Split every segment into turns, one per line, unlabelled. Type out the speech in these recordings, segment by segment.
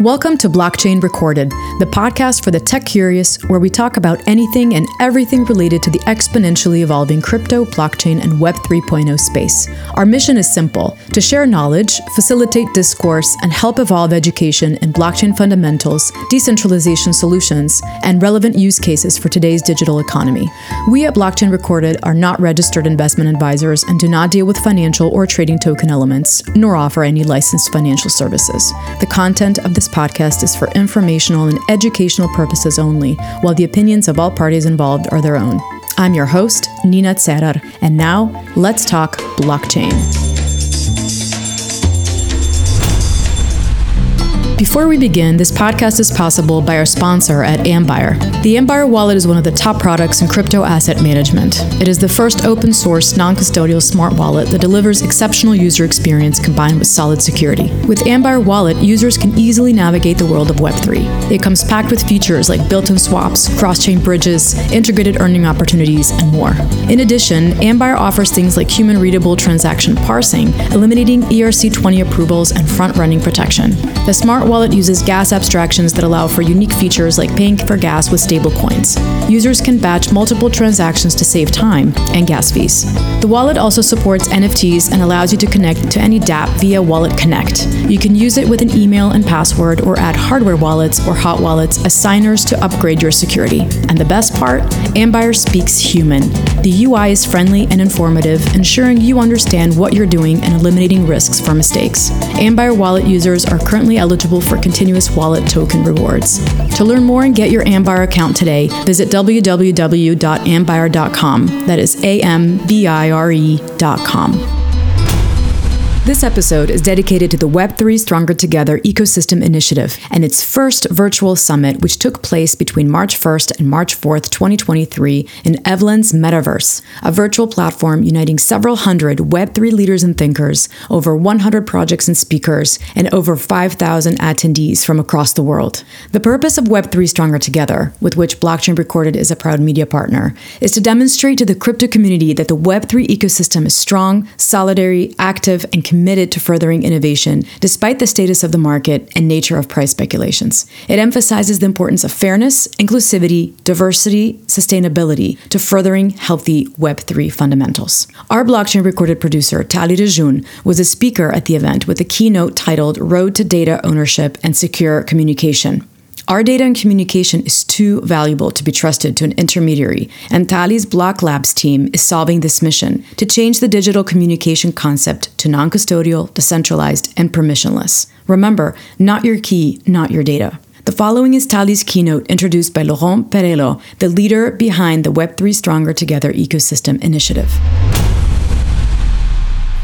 Welcome to Blockchain Recorded, the podcast for the tech curious, where we talk about anything and everything related to the exponentially evolving crypto, blockchain, and Web 3.0 space. Our mission is simple to share knowledge, facilitate discourse, and help evolve education in blockchain fundamentals, decentralization solutions, and relevant use cases for today's digital economy. We at Blockchain Recorded are not registered investment advisors and do not deal with financial or trading token elements, nor offer any licensed financial services. The content of this podcast is for informational and educational purposes only, while the opinions of all parties involved are their own. I'm your host, Nina Cerar, and now let's talk blockchain. Before we begin, this podcast is possible by our sponsor at Ambire. The Ambire wallet is one of the top products in crypto asset management. It is the first open source, non custodial smart wallet that delivers exceptional user experience combined with solid security. With Ambire Wallet, users can easily navigate the world of Web3. It comes packed with features like built in swaps, cross chain bridges, integrated earning opportunities, and more. In addition, Ambire offers things like human readable transaction parsing, eliminating ERC20 approvals and front running protection. The smart wallet uses gas abstractions that allow for unique features like paying for gas with stablecoins. Users can batch multiple transactions to save time and gas fees. The wallet also supports NFTs and allows you to connect to any dApp via Wallet Connect. You can use it with an email and password or add hardware wallets or hot wallets as signers to upgrade your security. And the best part Ambire speaks human. The UI is friendly and informative, ensuring you understand what you're doing and eliminating risks for mistakes. Ambire wallet users are currently eligible eligible for continuous wallet token rewards. To learn more and get your Ambire account today, visit www.ambire.com. That is A M B I R E.com. This episode is dedicated to the Web3 Stronger Together Ecosystem Initiative and its first virtual summit, which took place between March 1st and March 4th, 2023, in Evelyn's Metaverse, a virtual platform uniting several hundred Web3 leaders and thinkers, over 100 projects and speakers, and over 5,000 attendees from across the world. The purpose of Web3 Stronger Together, with which Blockchain Recorded is a proud media partner, is to demonstrate to the crypto community that the Web3 ecosystem is strong, solidary, active, and committed to furthering innovation despite the status of the market and nature of price speculations. It emphasizes the importance of fairness, inclusivity, diversity, sustainability to furthering healthy Web3 fundamentals. Our blockchain recorded producer, Tali Režun, was a speaker at the event with a keynote titled Road to Data Ownership and Secure Communication. Our data and communication is too valuable to be trusted to an intermediary, and Tali's Block Labs team is solving this mission to change the digital communication concept to non custodial, decentralized, and permissionless. Remember, not your key, not your data. The following is Tali's keynote introduced by Laurent Perello, the leader behind the Web3 Stronger Together ecosystem initiative.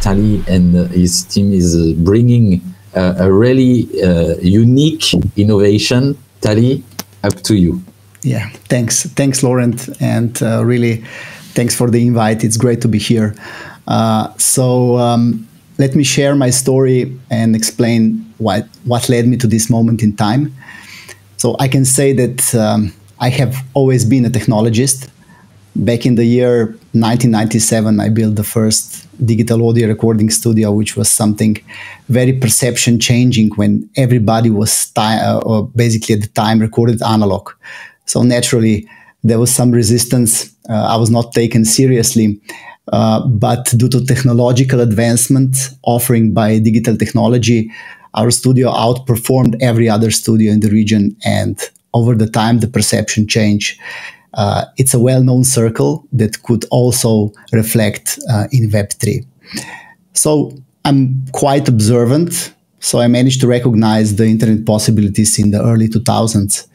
Tali and uh, his team is uh, bringing uh, a really uh, unique innovation Tali, up to you.
Yeah, thanks. Thanks, Laurent. And uh, really, thanks for the invite. It's great to be here. Uh, so, um, let me share my story and explain what, what led me to this moment in time. So, I can say that um, I have always been a technologist. Back in the year 1997, I built the first digital audio recording studio, which was something very perception changing when everybody was uh, or basically at the time recorded analog. So naturally, there was some resistance. Uh, I was not taken seriously. Uh, but due to technological advancement offering by digital technology, our studio outperformed every other studio in the region. And over the time, the perception changed. Uh, it's a well-known circle that could also reflect uh, in Web3. So I'm quite observant. So I managed to recognize the internet possibilities in the early 2000s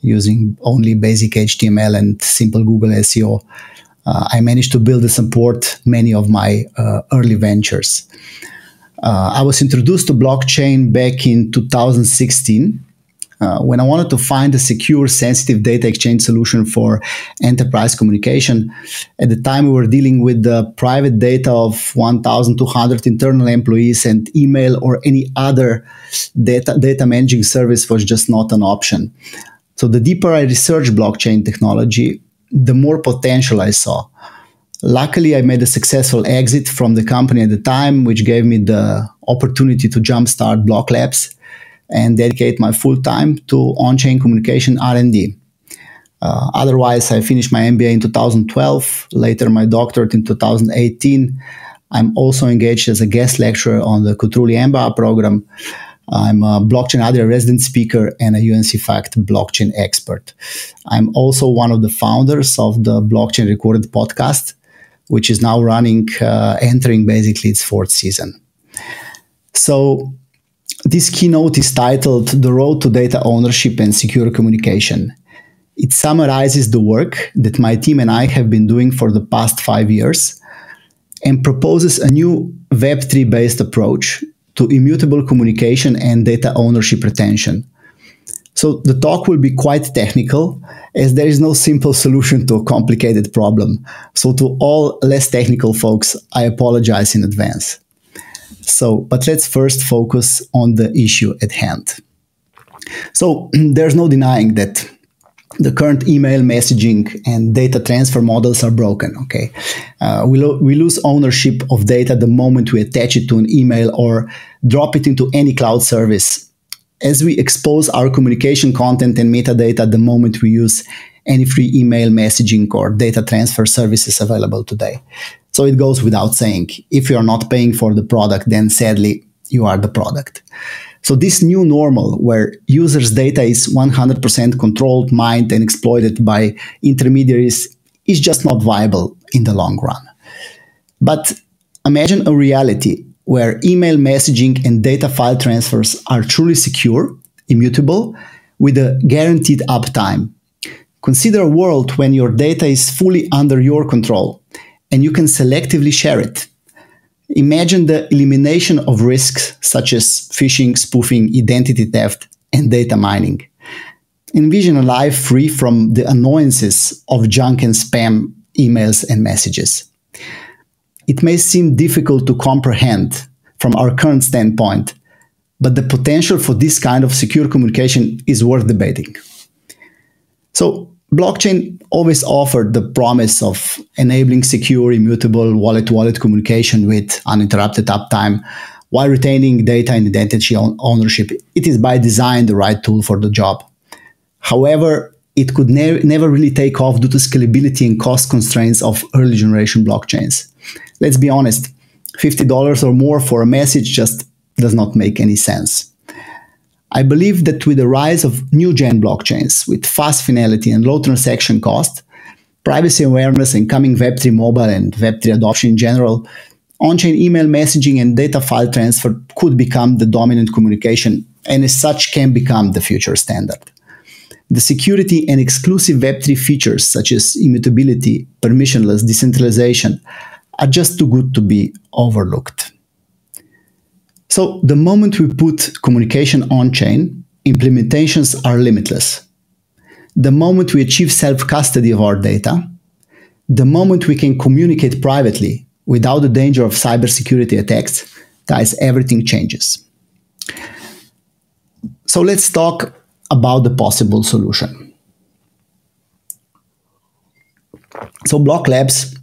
using only basic HTML and simple Google SEO. Uh, I managed to build and support many of my uh, early ventures. Uh, I was introduced to blockchain back in 2016 uh, when I wanted to find a secure, sensitive data exchange solution for enterprise communication, at the time we were dealing with the private data of 1,200 internal employees, and email or any other data data managing service was just not an option. So the deeper I researched blockchain technology, the more potential I saw. Luckily, I made a successful exit from the company at the time, which gave me the opportunity to jumpstart Block Labs and dedicate my full time to on-chain communication R&D. Uh, otherwise, I finished my MBA in 2012, later my doctorate in 2018. I'm also engaged as a guest lecturer on the Cotrugli MBA program. I'm a blockchain Adria resident speaker and a UN/CEFACT blockchain expert. I'm also one of the founders of the Blockchain Recorded podcast, which is now running, uh, entering basically its fourth season. So, this keynote is titled The Road to Data Ownership and Secure Communication. It summarizes the work that my team and I have been doing for the past five years and proposes a new Web3 based approach to immutable communication and data ownership retention. So the talk will be quite technical as there is no simple solution to a complicated problem. So to all less technical folks, I apologize in advance. So, but let's first focus on the issue at hand. So there's no denying that the current email messaging and data transfer models are broken. Okay, uh, we, lo- we lose ownership of data the moment we attach it to an email or drop it into any cloud service. As we expose our communication content and metadata the moment we use any free email messaging or data transfer services available today. So it goes without saying, if you are not paying for the product, then sadly you are the product. So this new normal where users' data is 100% controlled, mined, and exploited by intermediaries is just not viable in the long run. But imagine a reality where email messaging and data file transfers are truly secure, immutable, with a guaranteed uptime. Consider a world when your data is fully under your control and you can selectively share it Imagine the elimination of risks such as phishing, spoofing, identity theft, and data mining. Envision a life free from the annoyances of junk and spam emails and messages. It may seem difficult to comprehend from our current standpoint, but the potential for this kind of secure communication is worth debating. So, blockchain always offered the promise of enabling secure, immutable wallet to wallet communication with uninterrupted uptime while retaining data and identity ownership. It is by design the right tool for the job. However, it could ne- never really take off due to scalability and cost constraints of early generation blockchains. Let's be honest, $50 or more for a message just does not make any sense. I believe that with the rise of new gen blockchains with fast finality and low transaction cost, privacy awareness and coming Web3 mobile and Web3 adoption in general, on chain email messaging and data file transfer could become the dominant communication and as such can become the future standard. The security and exclusive Web3 features such as immutability, permissionless, decentralization are just too good to be overlooked. So the moment we put communication on chain, implementations are limitless. The moment we achieve self custody of our data, the moment we can communicate privately without the danger of cybersecurity attacks, guys, everything changes. So let's talk about the possible solution. So Block Labs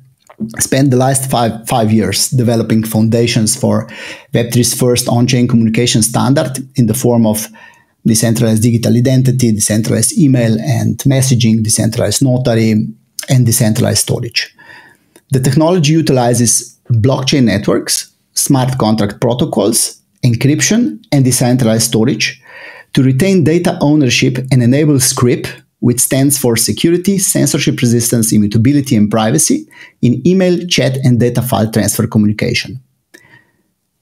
spent the last five, five years developing foundations for Web3's first on-chain communication standard in the form of decentralized digital identity, decentralized email and messaging, decentralized notary, and decentralized storage. The technology utilizes blockchain networks, smart contract protocols, encryption, and decentralized storage to retain data ownership and enable SCRIP, which stands for Security, Censorship Resistance, Immutability, and Privacy in email, chat, and data file transfer communication.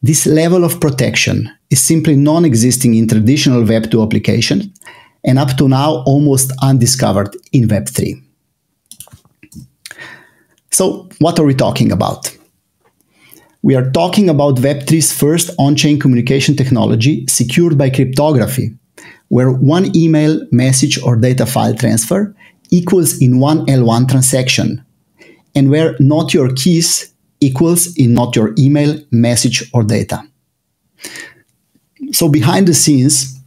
This level of protection is simply non existing in traditional Web 2 applications and up to now almost undiscovered in Web 3. So, what are we talking about? We are talking about Web3's first on chain communication technology secured by cryptography where one email, message, or data file transfer equals in one L1 transaction, and where not your keys equals in not your email, message, or data. So behind the scenes,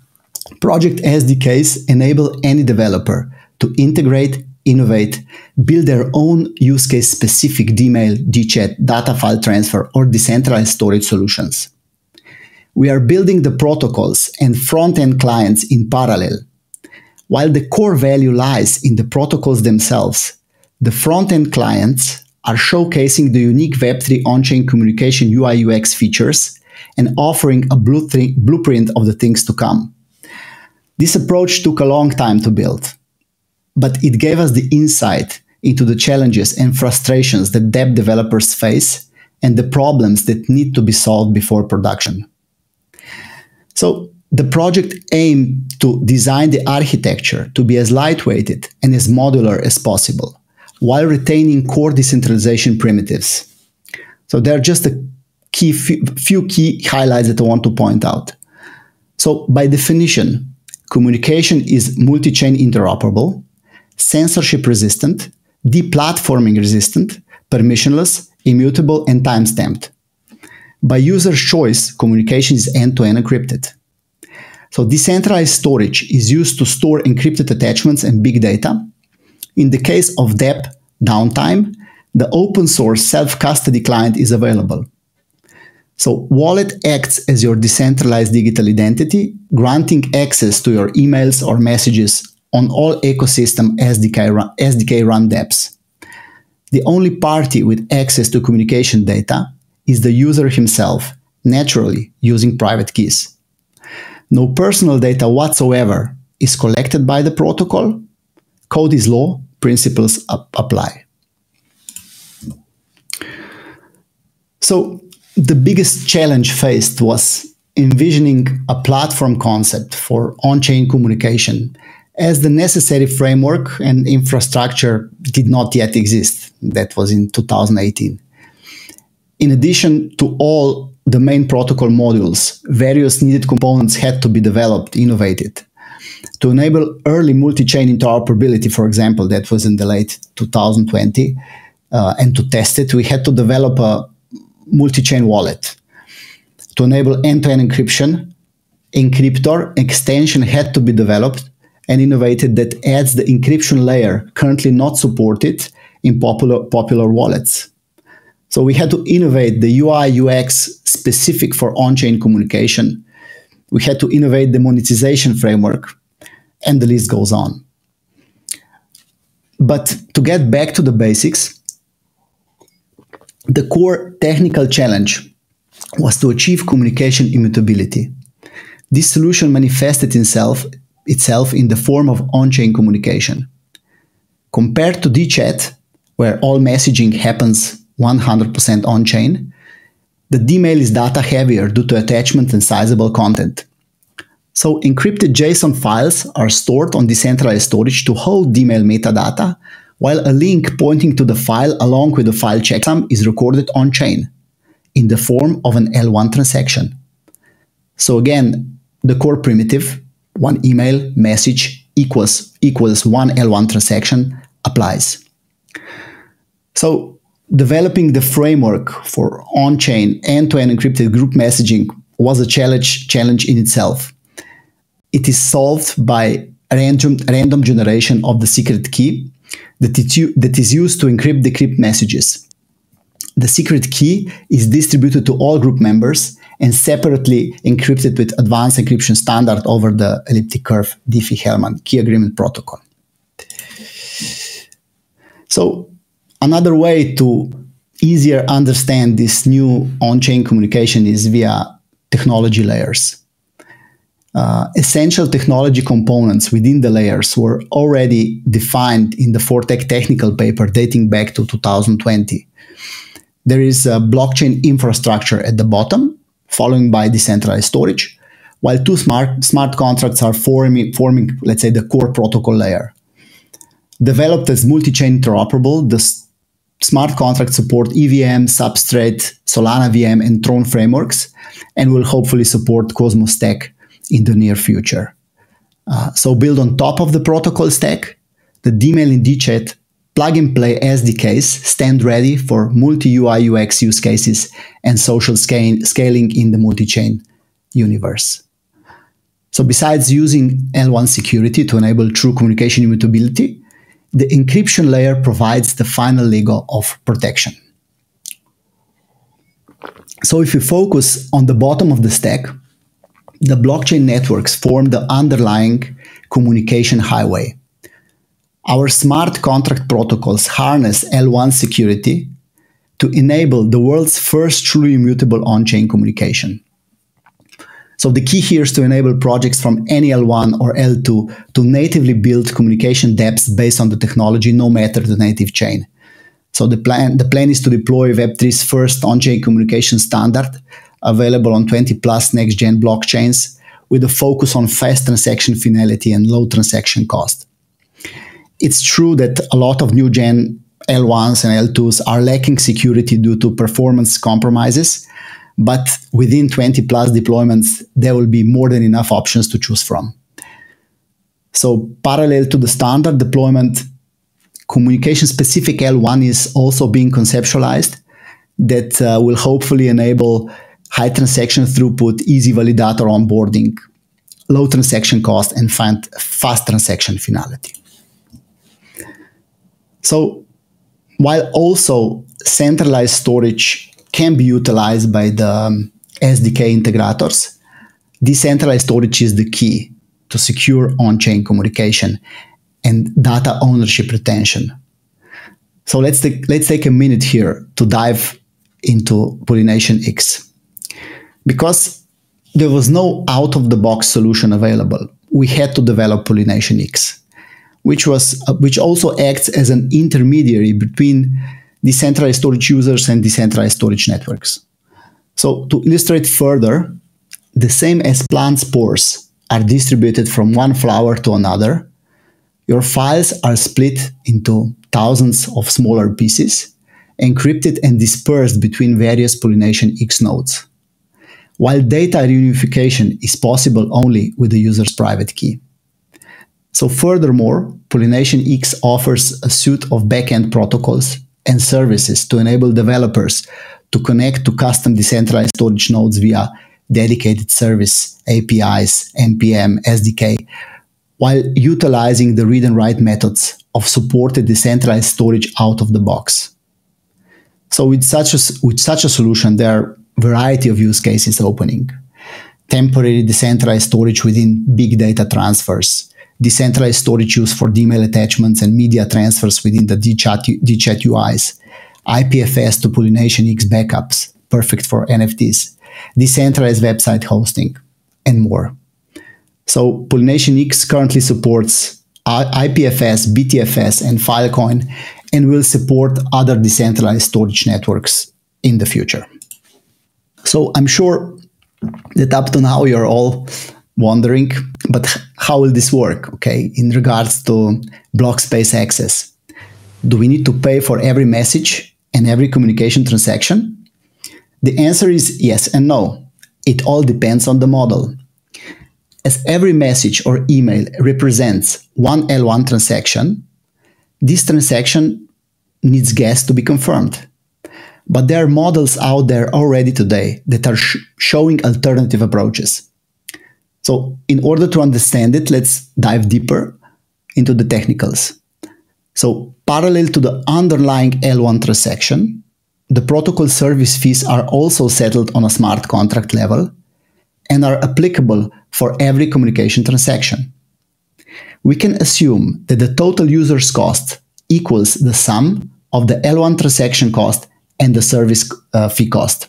project SDKs enable any developer to integrate, innovate, build their own use case specific DMail, DChat, data file transfer, or decentralized storage solutions. We are building the protocols and front end clients in parallel. While the core value lies in the protocols themselves, the front end clients are showcasing the unique Web3 on chain communication UI UX features and offering a blueprint of the things to come. This approach took a long time to build, but it gave us the insight into the challenges and frustrations that DApp developers face and the problems that need to be solved before production. So, the project aimed to design the architecture to be as lightweighted and as modular as possible while retaining core decentralization primitives. So there are just a key few key highlights that I want to point out. So by definition, communication is multi-chain interoperable, censorship resistant, deplatforming resistant, permissionless, immutable, and time-stamped. By user's choice, communication is end-to-end encrypted. So decentralized storage is used to store encrypted attachments and big data. In the case of DApp downtime, the open source self-custody client is available. So Wallet acts as your decentralized digital identity, granting access to your emails or messages on all ecosystem SDK run, SDK run. The only party with access to communication data is the user himself, naturally using private keys. No personal data whatsoever is collected by the protocol. Code is law, principles ap- apply. So the biggest challenge faced was envisioning a platform concept for on-chain communication as the necessary framework and infrastructure did not yet exist. That was in 2018. In addition to all the main protocol modules, various needed components had to be developed, innovated. To enable early multi-chain interoperability, for example, that was in the late 2020, uh, and to test it, we had to develop a multi-chain wallet. To enable end-to-end encryption, Encryptor extension had to be developed and innovated that adds the encryption layer currently not supported in popular, popular wallets. So we had to innovate the UI UX specific for on-chain communication. We had to innovate the monetization framework, and the list goes on. But to get back to the basics, the core technical challenge was to achieve communication immutability. This solution manifested itself, itself in the form of on-chain communication. Compared to DChat, where all messaging happens 100% on-chain, the DMail is data heavier due to attachment and sizable content. So encrypted JSON files are stored on decentralized storage to hold DMail metadata while a link pointing to the file along with the file checksum is recorded on chain in the form of an L1 transaction. So again, the core primitive, one email message equals equals one L1 transaction applies. So developing the framework for on-chain end-to-end encrypted group messaging was a challenge challenge in itself. It is solved by random, random generation of the secret key that, it, that is used to encrypt decrypt messages. The secret key is distributed to all group members and separately encrypted with advanced encryption standard over the elliptic curve Diffie-Hellman key agreement protocol. So another way to easier understand this new on-chain communication is via technology layers uh, essential technology components within the layers were already defined in the 4thTech technical paper dating back to 2020. There is a blockchain infrastructure at the bottom, following by decentralized storage, while two smart, smart contracts are forming, forming, let's say, the core protocol layer. Developed as multi-chain interoperable, the smart contracts support EVM, Substrate, Solana VM, and Tron frameworks, and will hopefully support Cosmos Stack in the near future. Uh, so build on top of the protocol stack, the DMail and DChat plug and play SDKs stand ready for multi UI UX use cases and social scaling in the multi chain universe. So, besides using L1 security to enable true communication immutability, the encryption layer provides the final legal of protection. So, if you focus on the bottom of the stack, the blockchain networks form the underlying communication highway. Our smart contract protocols harness L1 security to enable the world's first truly immutable on chain communication. So the key here is to enable projects from any L1 or L2 to natively build communication dApps based on the technology, no matter the native chain. So the plan the plan is to deploy Web3's first on-chain communication standard, available on 20 plus next-gen blockchains, with a focus on fast transaction finality and low transaction cost. It's true that a lot of new gen L1s and L2s are lacking security due to performance compromises, but within 20 plus deployments, there will be more than enough options to choose from. So, parallel to the standard deployment, communication specific L1 is also being conceptualized that uh, will hopefully enable high transaction throughput, easy validator onboarding, low transaction cost, and find fast transaction finality. So, while also centralized storage can be utilized by the um, SDK integrators, decentralized storage is the key to secure on chain communication and data ownership retention. So let's take, let's take a minute here to dive into PollinationX. Because there was no out of the box solution available, we had to develop PollinationX which was uh, which also acts as an intermediary between decentralized storage users and decentralized storage networks. So to illustrate further, the same as plant spores are distributed from one flower to another, your files are split into thousands of smaller pieces, encrypted and dispersed between various PollinationX nodes. While data reunification is possible only with the user's private key. So furthermore, PollinationX offers a suite of backend protocols and services to enable developers to connect to custom decentralized storage nodes via dedicated service APIs, NPM, SDK, while utilizing the read and write methods of supported decentralized storage out of the box. So with such a, with such a solution, there are a variety of use cases opening. Temporary decentralized storage within big data transfers, decentralized storage use for DMail attachments and media transfers within the DChat, DChat UIs, IPFS to PollinationX backups, perfect for NFTs, decentralized website hosting, and more. So PollinationX currently supports IPFS, BTFS, and Filecoin, and will support other decentralized storage networks in the future. So I'm sure that up to now you're all wondering, but how will this work? Okay, in regards to block space access, do we need to pay for every message and every communication transaction? The answer is yes and no. It all depends on the model. As every message or email represents one L1 transaction, this transaction needs gas to be confirmed. But there are models out there already today that are sh- showing alternative approaches. So, in order to understand it, let's dive deeper into the technicals. So, parallel to the underlying L1 transaction, the protocol service fees are also settled on a smart contract level and are applicable for every communication transaction. We can assume that the total user's cost equals the sum of the L1 transaction cost and the service uh, fee cost.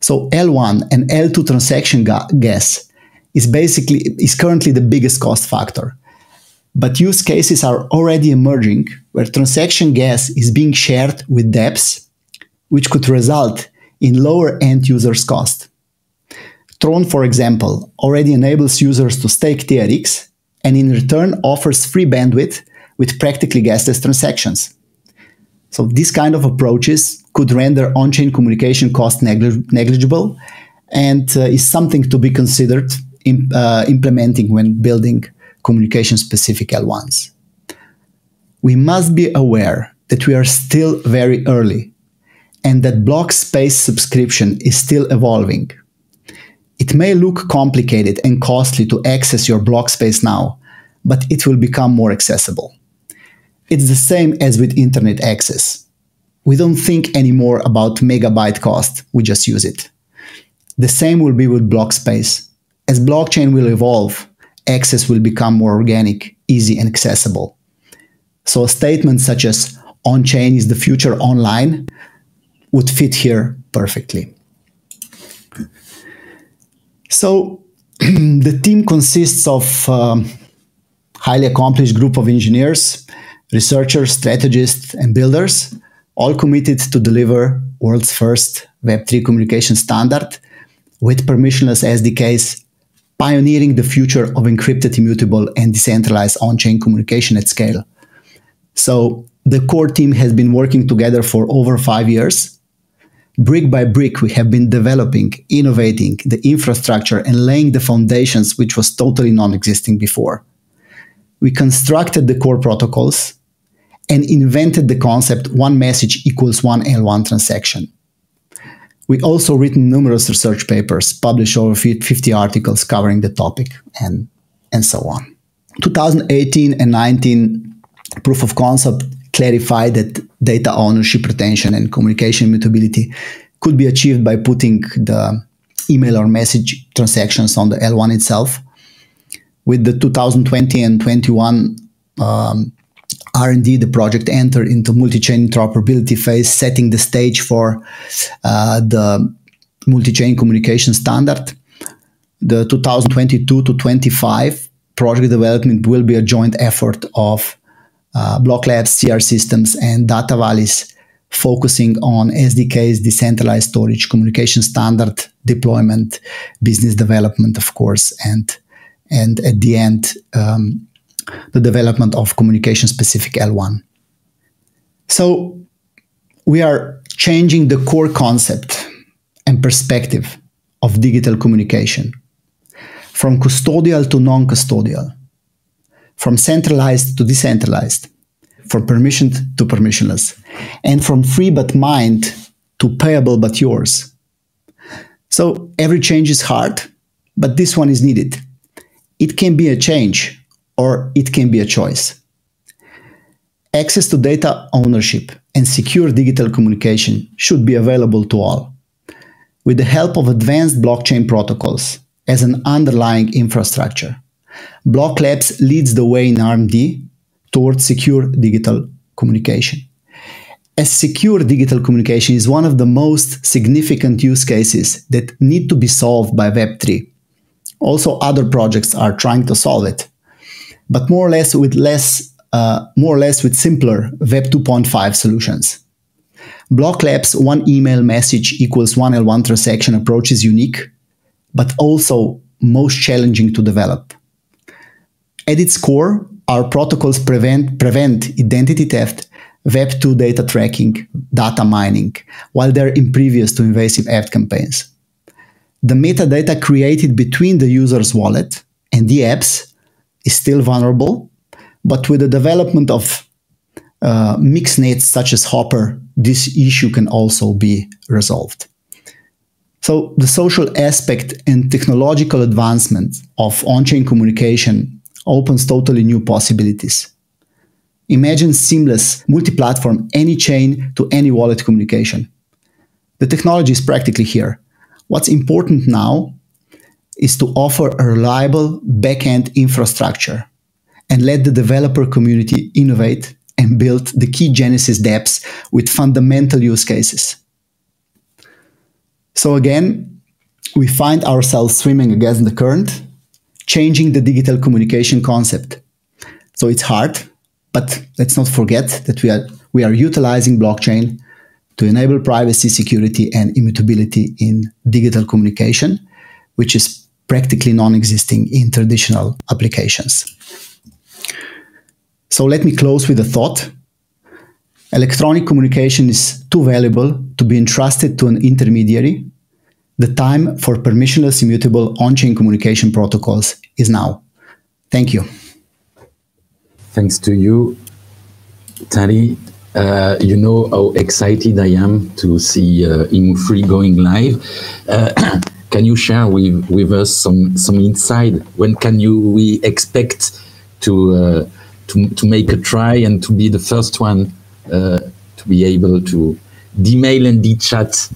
So L1 and L2 transaction ga- gas is basically is currently the biggest cost factor. But use cases are already emerging where transaction gas is being shared with dApps, which could result in lower end users' cost. Tron, for example, already enables users to stake TRX and in return offers free bandwidth with practically gasless transactions. So these kind of approaches could render on-chain communication cost negligible and uh, is something to be considered uh, implementing when building communication specific L1s. We must be aware that we are still very early and that block space subscription is still evolving. It may look complicated and costly to access your block space now, but it will become more accessible. It's the same as with internet access. We don't think anymore about megabyte cost, we just use it. The same will be with block space As blockchain will evolve, access will become more organic, easy, and accessible. So statements such as on chain is the future online would fit here perfectly. So the team consists of um, highly accomplished group of engineers, researchers, strategists, and builders, all committed to deliver world's first Web3 communication standard with permissionless SDKs, pioneering the future of encrypted, immutable, and decentralized on-chain communication at scale. So the core team has been working together for over five years brick by brick, we have been developing, innovating the infrastructure and laying the foundations, which was totally non existing before. We constructed the core protocols and invented the concept one message equals one L1 transaction. We also written numerous research papers, published over 50 articles covering the topic, and, and so on. 2018 and 19 proof of concept clarified that data ownership, retention, and communication mutability could be achieved by putting the email or message transactions on the L1 itself. With the 2020 and 21 um, R&D, the project entered into multi-chain interoperability phase, setting the stage for uh, the multi-chain communication standard. The 2022 to 25 project development will be a joint effort of uh, Block Labs, CR Systems, and Data Valleys, focusing on SDKs, decentralized storage, communication standard deployment, business development, of course, and and at the end, um, the development of communication specific L1. So we are changing the core concept and perspective of digital communication from custodial to non custodial from centralized to decentralized, from permissioned to permissionless, and from free but mined to payable but yours. So every change is hard, but this one is needed. It can be a change or it can be a choice. Access to data ownership and secure digital communication should be available to all. With the help of advanced blockchain protocols as an underlying infrastructure, Block Labs leads the way in R&D towards secure digital communication. As secure digital communication is one of the most significant use cases that need to be solved by Web3. Also, other projects are trying to solve it, but more or less with less, uh, more or less with simpler Web 2.5 solutions. Block Labs one email message equals one L1 transaction approach is unique, but also most challenging to develop. At its core, our protocols prevent, prevent identity theft, Web2 data tracking, data mining, while they're impervious to invasive ad campaigns. The metadata created between the user's wallet and the apps is still vulnerable, but with the development of uh, mixnets such as HOPR, this issue can also be resolved. So the social aspect and technological advancement of on-chain communication opens totally new possibilities. Imagine seamless, multi platform, any chain to any wallet communication. The technology is practically here. What's important now is to offer a reliable backend infrastructure and let the developer community innovate and build the key Genesis dApps with fundamental use cases. So again, we find ourselves swimming against the current changing the digital communication concept. So it's hard, but let's not forget that we are we are utilizing blockchain to enable privacy, security, and immutability in digital communication, which is practically non-existing in traditional applications. So let me close with a thought. Electronic communication is too valuable to be entrusted to an intermediary the time for permissionless immutable on-chain communication protocols is now. Thank you.
Thanks to you, Tari. Uh, you know how excited I am to see uh, Free going live. Uh, can you share with, with us some some insight? When can you we expect to uh, to to make a try and to be the first one uh, to be able to d-mail and d-chat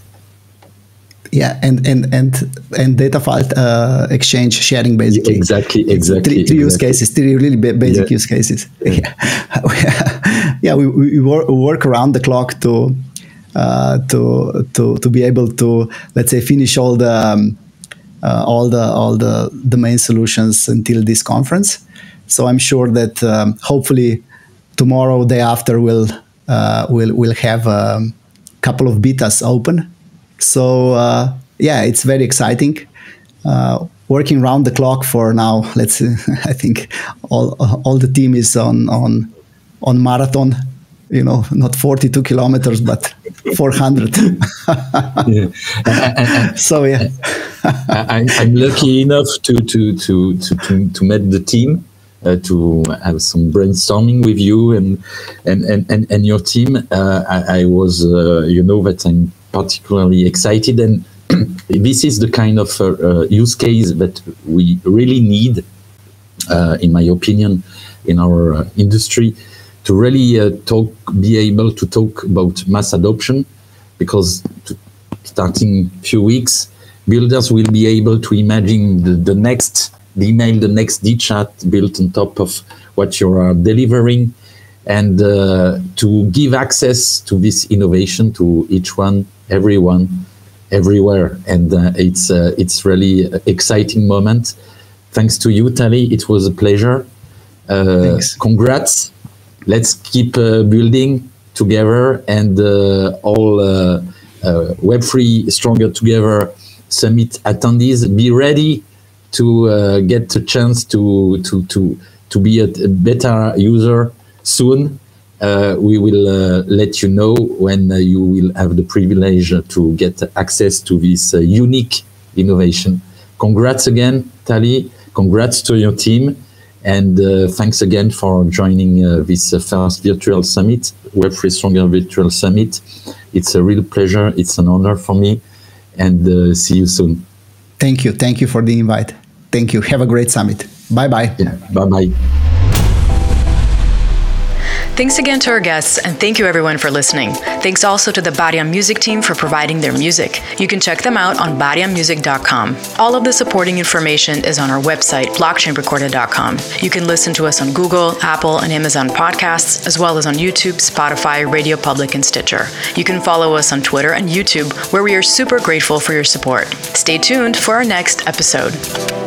yeah, and and and and data file uh, exchange sharing basically.
Exactly, exactly.
Three, three
exactly.
use cases, three really basic yeah. use cases. Yeah, yeah. we, we work, work around the clock to to to to be able to let's say finish all the um, uh, all the all the the main solutions until this conference. So I'm sure that um, hopefully tomorrow, day after, we'll uh, we'll we'll have a couple of betas open. So uh, yeah, it's very exciting. Uh, working round the clock for now. Let's. I think all all the team is on on on marathon you know, not 42 kilometers, but 400. yeah. so yeah,
I, am lucky enough to to to to to, to meet the team. Uh, to have some brainstorming with you and and and, and, and your team, uh, I, I, was, uh, you know, that I'm particularly excited, and this is the kind of uh, uh, use case that we really need, uh, in my opinion, in our industry to really uh, talk, be able to talk about mass adoption, because to, starting few weeks, builders will be able to imagine the, the next email, the next DChat built on top of what you are delivering, and uh, to give access to this innovation to each one, everyone, everywhere. And uh, it's uh, it's really exciting moment. Thanks to you, Tali. It was a pleasure. Uh, congrats let's keep uh, building together and uh, all uh, Web3 Stronger Together Summit attendees be ready to get a chance to, to, to, to be a, a better user soon. Uh, we will uh, let you know when uh, you will have the privilege to get access to this unique innovation. Congrats again, Tali. Congrats to your team. And uh, thanks again for joining uh, this uh, first virtual summit, Web3 Stronger Virtual Summit. It's a real pleasure. It's an honor for me. And uh, see you soon.
Thank you. Thank you for the invite. Thank you. Have a great summit. Bye bye.
Yeah, bye bye.
Thanks again to our guests, and thank you everyone for listening. Thanks also to the Bariam Music team for providing their music. You can check them out on bariammusic.com. All of the supporting information is on our website, blockchainrecorder.com. You can listen to us on Google, Apple, and Amazon podcasts, as well as on YouTube, Spotify, Radio Public, and Stitcher. You can follow us on Twitter and YouTube, where we are super grateful for your support. Stay tuned for our next episode.